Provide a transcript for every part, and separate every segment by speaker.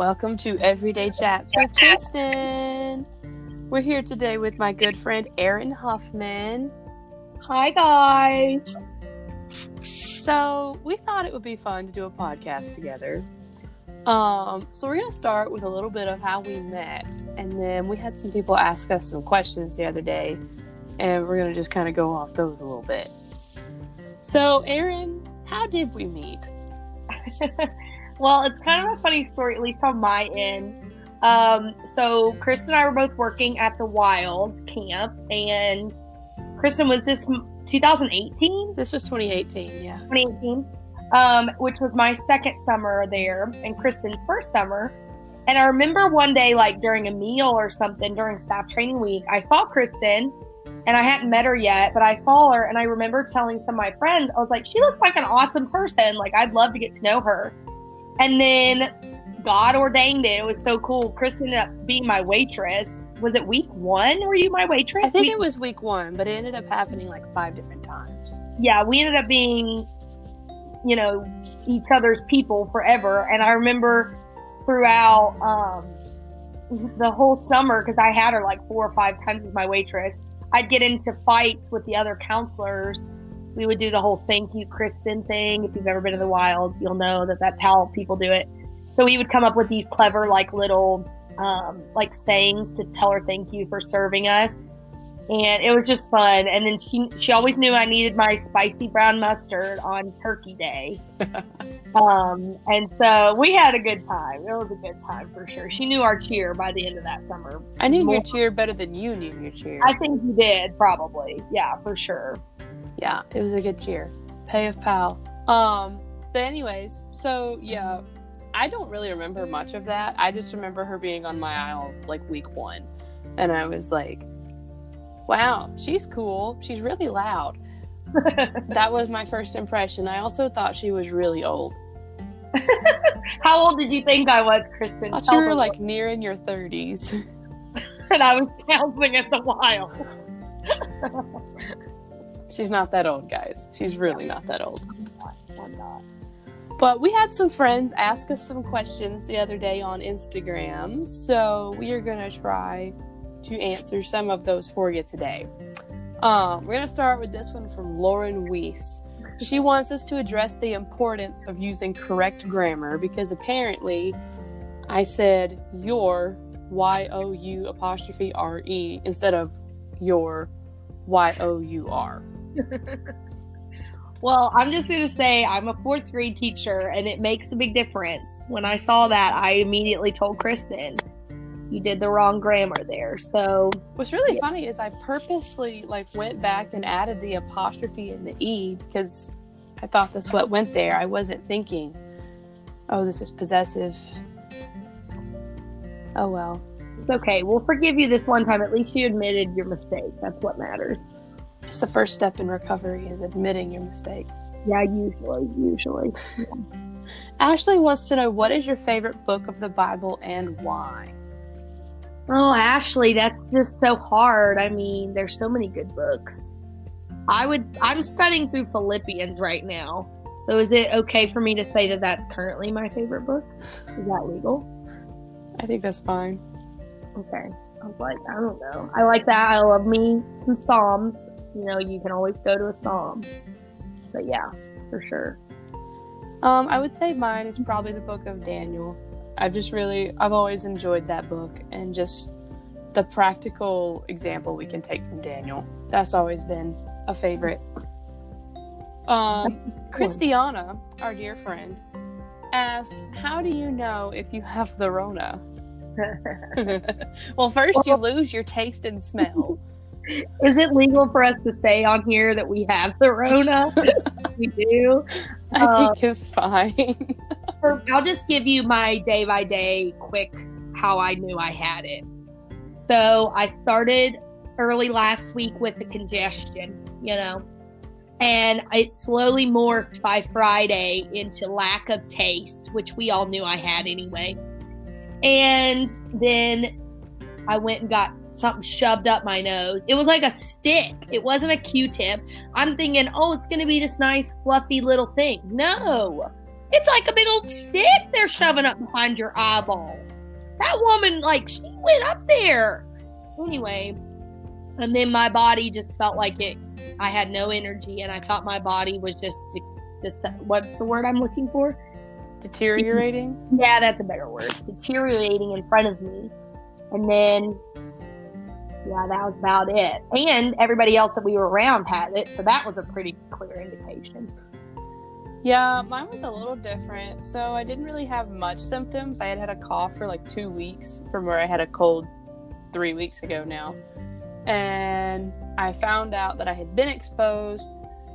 Speaker 1: Welcome to Everyday Chats with Kristen. We're here today with my good friend Erin Huffman.
Speaker 2: Hi, guys.
Speaker 1: So, we thought it would be fun to do a podcast together. Um, so we're going to start with a little bit of how we met, and then we had some people ask us some questions the other day, and we're going to just kind of go off those a little bit. So, Erin, how did we meet?
Speaker 2: well, it's kind of a funny story, at least on my end. Um, so Kristen and I were both working at the Wild camp, and Kristen was this 2018.
Speaker 1: This was 2018, yeah.
Speaker 2: 2018, um, which was my second summer there, and Kristen's first summer. And I remember one day, like during a meal or something during staff training week, I saw Kristen and I hadn't met her yet, but I saw her and I remember telling some of my friends, I was like, she looks like an awesome person. Like, I'd love to get to know her. And then God ordained it. It was so cool. Kristen ended up being my waitress. Was it week one? Were you my waitress?
Speaker 1: I think
Speaker 2: week-
Speaker 1: it was week one, but it ended up happening like five different times.
Speaker 2: yeah, we ended up being, you know, each other's people forever. And I remember throughout um, the whole summer, because I had her like four or five times as my waitress, I'd get into fights with the other counselors. We would do the whole thank you, Kristen thing. If you've ever been in the wilds, you'll know that that's how people do it. So we would come up with these clever, like little, um, like sayings to tell her thank you for serving us and it was just fun. And then she she always knew I needed my spicy brown mustard on Turkey Day, um, and so we had a good time. It was a good time for sure. She knew our cheer by the end of that summer.
Speaker 1: I knew
Speaker 2: More-
Speaker 1: your cheer better than you knew your cheer.
Speaker 2: I think you did probably, yeah, for sure.
Speaker 1: Yeah, it was a good cheer. Pay of pal. Um, but anyways, so yeah, I don't really remember much of that. I just remember her being on my aisle like week one, and I was like, "Wow, she's cool. She's really loud." That was my first impression. I also thought she was really old.
Speaker 2: How old did you think I was, Kristen?
Speaker 1: I you were like nearing your thirties.
Speaker 2: and I was counseling at the wild.
Speaker 1: She's not that old, guys. She's really not that old.
Speaker 2: I'm not.
Speaker 1: But we had some friends ask us some questions the other day on Instagram, so we are going to try to answer some of those for you today. Um, we're going to start with this one from Lauren Weiss. She wants us to address the importance of using correct grammar because apparently I said your Y O U apostrophe R E instead of your Y O U R.
Speaker 2: Well, I'm just going to say I'm a fourth grade teacher, and it makes a big difference. When I saw that, I immediately told Kristen, "You did the wrong grammar there." So
Speaker 1: What's really
Speaker 2: Yeah.
Speaker 1: funny is I purposely like went back and added the apostrophe and the e because I thought that's what went there. I wasn't thinking, oh, this is possessive. Oh well.
Speaker 2: it's okay. We'll forgive you this one time. At least you admitted your mistake. That's what matters.
Speaker 1: It's the first step in recovery is admitting your mistake.
Speaker 2: Yeah, usually, usually.
Speaker 1: Ashley wants to know what is your favorite book of the Bible and why?
Speaker 2: Oh, Ashley, that's just so hard. I mean, there's so many good books. I would. I'm studying through Philippians right now. So is it okay for me to say that that's currently my favorite book? Is that legal?
Speaker 1: I think that's fine.
Speaker 2: Okay. I was like, I don't know. I like that. I love me some Psalms. You know, you can always go to a Psalm. But yeah, for sure.
Speaker 1: Um, I would say mine is probably the book of Daniel. I've just really, I've always enjoyed that book and just the practical example we can take from Daniel. That's always been a favorite. Um, Christiana, our dear friend, asked, How do you know if you have the Rona? well, first you lose your taste and smell.
Speaker 2: Is it legal for us to say on here that we have the Rona? we do.
Speaker 1: I
Speaker 2: Uh,
Speaker 1: think it's fine.
Speaker 2: I'll just give you my day by day quick how I knew I had it. So I started early last week with the congestion, you know, and it slowly morphed by Friday into lack of taste, which we all knew I had anyway. And then I went and got something shoved up my nose. It was like a stick. It wasn't a Q-tip. I'm thinking, oh, it's going to be this nice fluffy little thing. No. It's like a big old stick they're shoving up behind your eyeball. That woman, like, she went up there. Anyway, and then my body just felt like it. I had no energy, and I thought my body was just, just what's the word I'm looking for?
Speaker 1: Deteriorating?
Speaker 2: Yeah, that's a better word. Deteriorating in front of me. And then, yeah, that was about it. And everybody else that we were around had it, so that was a pretty clear indication.
Speaker 1: Yeah, mine was a little different. So I didn't really have much symptoms. I had had a cough for like two weeks from where I had a cold three weeks ago now. And I found out that I had been exposed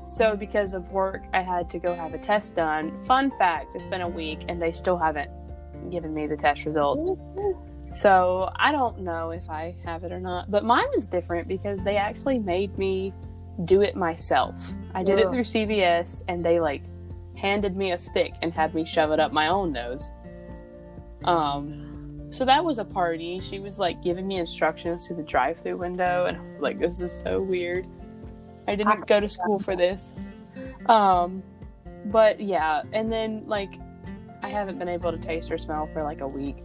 Speaker 1: so, because of work, I had to go have a test done. Fun fact it's been a week and they still haven't given me the test results. So, I don't know if I have it or not. But mine was different because they actually made me do it myself. I did it through CVS and they like handed me a stick and had me shove it up my own nose. Um, so that was a party. She was like giving me instructions through the drive-through window, and like, this is so weird. I didn't go to school for this. Um, but yeah, and then like I haven't been able to taste or smell for like a week.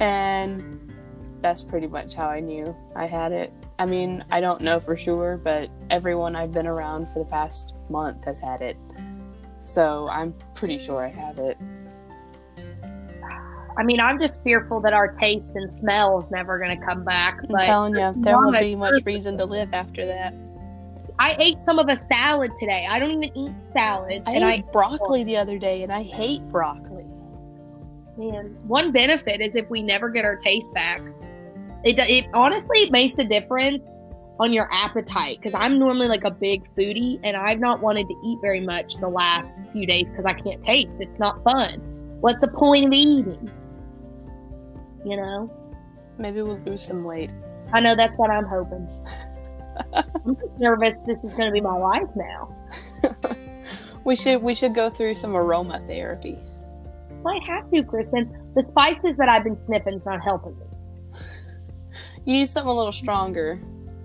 Speaker 1: And that's pretty much how I knew I had it. I mean, I don't know for sure, but everyone I've been around for the past month has had it. So I'm pretty sure I have it.
Speaker 2: I mean, I'm just fearful that our taste and smell is never going to come back.
Speaker 1: I'm telling you, there won't be much reason to live after that.
Speaker 2: I ate some of a salad today. I don't even eat salad.
Speaker 1: I
Speaker 2: and
Speaker 1: ate I, broccoli the other day, and I hate broccoli.
Speaker 2: Man, one benefit is if we never get our taste back, it, it honestly makes a difference on your appetite because I'm normally like a big foodie and I've not wanted to eat very much the last few days because I can't taste. It's not fun. What's the point of eating? You know?
Speaker 1: Maybe we'll lose some weight.
Speaker 2: I know that's what I'm hoping. I'm nervous. This is going to be my life now.
Speaker 1: we should we should go through some aromatherapy.
Speaker 2: Might have to, Kristen. The spices that I've been sniffing is not helping me.
Speaker 1: You need something a little stronger.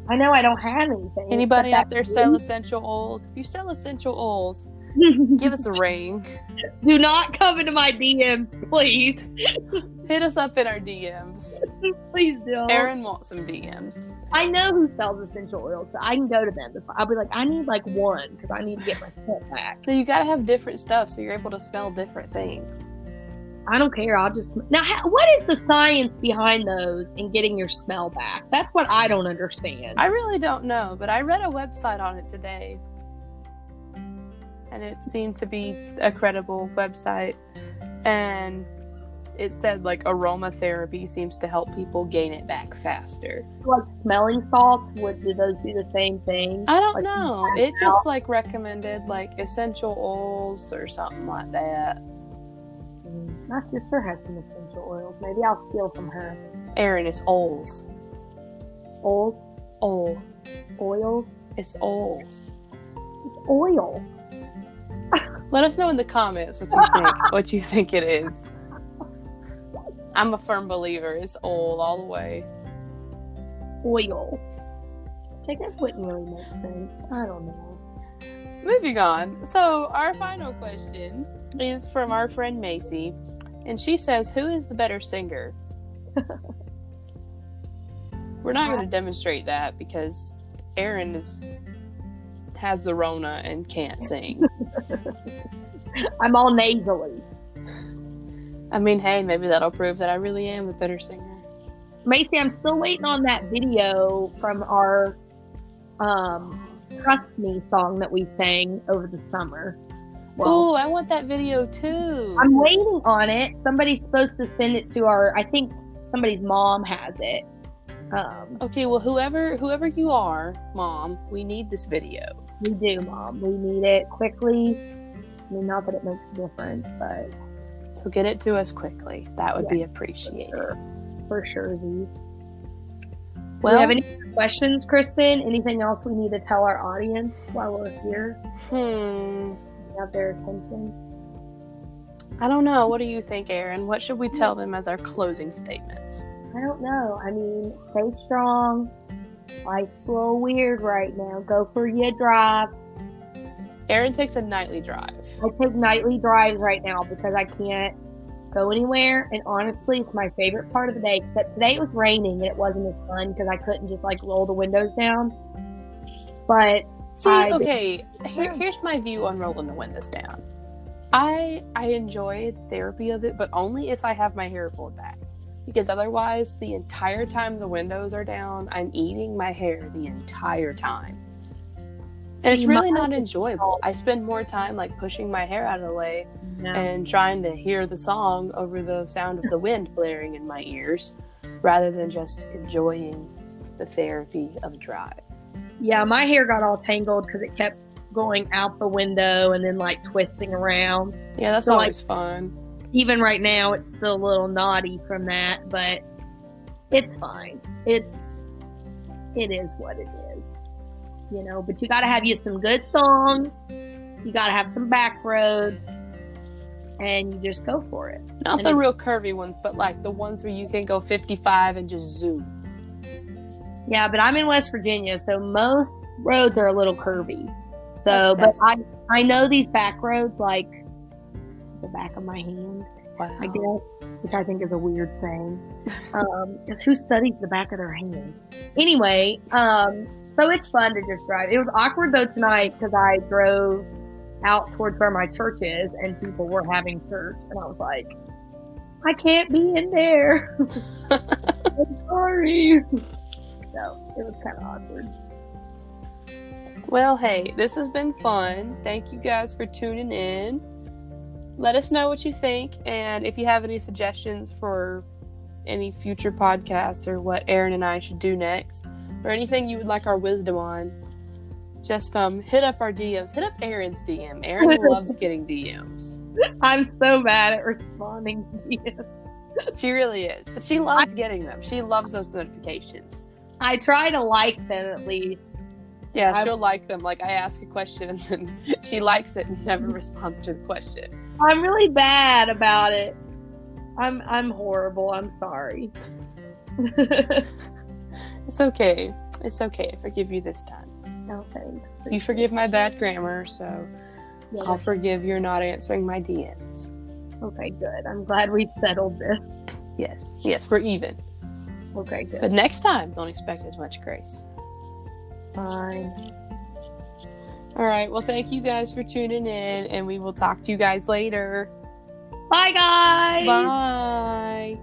Speaker 2: I know I don't have anything.
Speaker 1: Anybody out there sell essential oils? If you sell essential oils, give us a ring.
Speaker 2: Do not come into my DMs, please.
Speaker 1: Hit us up in our DMs.
Speaker 2: Please do.
Speaker 1: Erin wants some DMs.
Speaker 2: I know who sells essential oils, so I can go to them. I'll be like, I need like one because I need to get my scent back.
Speaker 1: So you gotta have different stuff so you're able to smell different things.
Speaker 2: I don't care. I'll just now. what is the science behind those and getting your smell back? That's what I don't understand.
Speaker 1: I really don't know, but I read a website on it today, and it seemed to be a credible website. And it said like aromatherapy seems to help people gain it back faster.
Speaker 2: Like smelling salts, would do those do the same thing?
Speaker 1: I don't
Speaker 2: like,
Speaker 1: know. It just like recommended like essential oils or something like that.
Speaker 2: My sister has some essential oils. Maybe I'll steal from her.
Speaker 1: Erin, it's oils.
Speaker 2: Oils?
Speaker 1: Oil.
Speaker 2: Oils?
Speaker 1: It's oils.
Speaker 2: It's oil.
Speaker 1: Let us know in the comments what you think. what you think it is. I'm a firm believer. It's oil all the way.
Speaker 2: Oil. I guess wouldn't really make sense. I don't know.
Speaker 1: Moving on. So, our final question is from our friend Macy, and she says, Who is the better singer? We're not going to demonstrate that because Erin is has the Rona and can't sing.
Speaker 2: I'm all nasally.
Speaker 1: I mean, hey, maybe that'll prove that I really am the better singer.
Speaker 2: Macy, I'm still waiting on that video from our um, Trust Me song that we sang over the summer.
Speaker 1: Well, oh, I want that video too.
Speaker 2: I'm waiting on it. Somebody's supposed to send it to our I think somebody's mom has it. Um,
Speaker 1: okay, well whoever whoever you are, mom, we need this video.
Speaker 2: We do, mom. We need it quickly. I mean not that it makes a difference, but
Speaker 1: so get it to us quickly. That would yeah, be appreciated.
Speaker 2: For sure, Z's. Well, do you have any questions, Kristen? Anything else we need to tell our audience while we're here?
Speaker 1: Hmm.
Speaker 2: Have their attention.
Speaker 1: I don't know. What do you think, Erin? What should we tell them as our closing statements?
Speaker 2: I don't know. I mean, stay strong. Life's a little weird right now. Go for your drive.
Speaker 1: Erin takes a nightly drive.
Speaker 2: I take nightly drives right now because I can't go anywhere. And honestly, it's my favorite part of the day. Except today it was raining and it wasn't as fun because I couldn't just like roll the windows down. But
Speaker 1: See, okay, here, here's my view on rolling the windows down. I I enjoy the therapy of it, but only if I have my hair pulled back. Because otherwise, the entire time the windows are down, I'm eating my hair the entire time. And it's really not enjoyable. I spend more time like pushing my hair out of the way
Speaker 2: no.
Speaker 1: and trying to hear the song over the sound of the wind blaring in my ears rather than just enjoying the therapy of drive.
Speaker 2: Yeah, my hair got all tangled because it kept going out the window and then like twisting around.
Speaker 1: Yeah, that's
Speaker 2: So, like-
Speaker 1: always fun.
Speaker 2: Even right now, it's still a little naughty from that, but it's fine. It's it is what it is, you know. But you got to have you some good songs. You got to have some back roads, and you just go for it.
Speaker 1: Not
Speaker 2: And
Speaker 1: the real curvy ones, but like the ones where you can go 55 and just zoom.
Speaker 2: Yeah, but I'm in West Virginia, so most roads are a little curvy. So,
Speaker 1: That's-
Speaker 2: but I I know these back roads like the back of my hand,
Speaker 1: Wow.
Speaker 2: I guess, which I think is a weird saying. Um, because who studies the back of their hand? Anyway, um, so it's fun to just drive. It was awkward though tonight because I drove out towards where my church is, and people were having church, and I was like, I can't be in there. I'm sorry. So it was kind of awkward.
Speaker 1: Well, hey, this has been fun. Thank you guys for tuning in. Let us know what you think, and if you have any suggestions for any future podcasts or what Erin and I should do next, or anything you would like our wisdom on, just um hit up our DMs. Hit up Erin's DM. Erin loves getting DMs.
Speaker 2: I'm so bad at responding to you.
Speaker 1: She really is, but she loves getting them. She loves those notifications.
Speaker 2: I try to like them at least.
Speaker 1: Yeah,
Speaker 2: I'm-
Speaker 1: she'll like them. Like I ask a question and then she likes it and never responds to the question.
Speaker 2: I'm really bad about it. I'm I'm horrible. I'm sorry.
Speaker 1: It's okay. It's okay. I forgive you this time.
Speaker 2: no thanks.
Speaker 1: You forgive my bad grammar, so
Speaker 2: Yeah.
Speaker 1: I'll forgive your not answering my DMs.
Speaker 2: Okay, good. I'm glad we've settled this.
Speaker 1: Yes, yes, we're even.
Speaker 2: Okay, good.
Speaker 1: But next time, don't expect as much grace.
Speaker 2: Fine.
Speaker 1: All right. Well, thank you guys for tuning in, and we will talk to you guys later.
Speaker 2: Bye, guys.
Speaker 1: Bye.